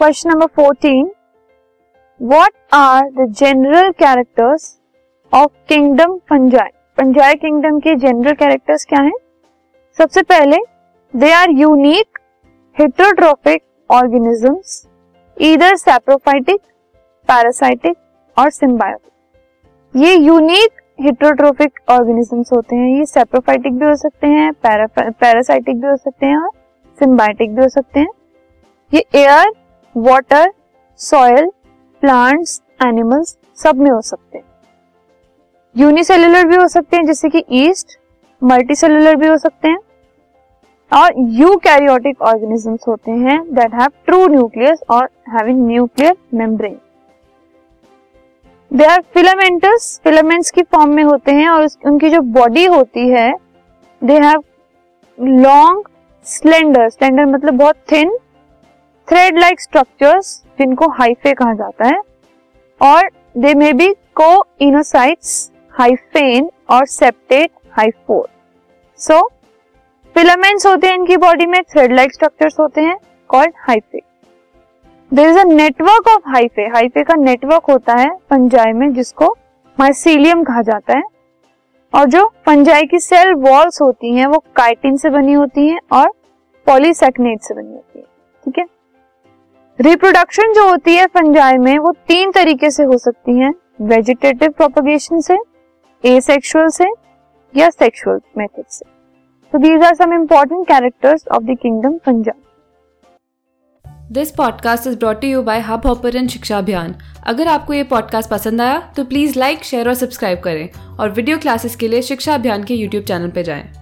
Question number fourteen what are the general characters of kingdom fungi fungi kingdom के general characters क्या हैं? सबसे पहले they are unique heterotrophic organisms इधर saprophytic parasitic और symbiotic ये यूनिक हिट्रोट्रोफिक ऑर्गेनिजम्स होते हैं, ये सेप्रोफाइटिक भी हो सकते हैं पैरासाइटिक भी हो सकते हैं और सिम्बायोटिक भी हो सकते हैं। ये air water soil plants animals सब में हो सकते हैं। यूनिसेलुलर भी हो सकते हैं, जैसे कि ईस्ट मल्टी सेलुलर भी हो सकते हैं। और यूकैरियोटिक ऑर्गेनिजम्स होते हैं दैट हैव ट्रू न्यूक्लियस और having nuclear membrane they are filamentous filaments की फॉर्म में होते हैं और उनकी जो बॉडी होती है they have long slender slender मतलब बहुत थिन थ्रेड लाइक स्ट्रक्चर्स जिनको हाइफे कहा जाता है, और they may be coenocytic hyphae और सेप्टेट हाइफोर सो फिलामेंट्स होते हैं इनकी बॉडी में थ्रेड लाइक स्ट्रक्चर्स होते हैं called hyphae there is a network of hyphae hyphae का नेटवर्क होता है पंजाई में, जिसको माइसीलियम कहा जाता है. और जो पंजाई की सेल वॉल्स होती हैं, वो काइटिन से बनी होती हैं और पॉलीसेक्नेट से बनी होती है. ठीक है? रिप्रोडक्शन जो होती है फंजाई में, वो तीन तरीके से हो सकती है. वेजिटेटिव प्रोपगेशन से एसेक्सुअल से, या सेक्सुअल मेथड से. तो these are some important characters of the kingdom fungi this podcast is brought you by Hubhopper शिक्षा अभियान अगर आपको ये पॉडकास्ट पसंद आया तो प्लीज़ लाइक शेयर और सब्सक्राइब करें. और वीडियो क्लासेस के लिए शिक्षा अभियान के यूट्यूब चैनल पर जाएँ।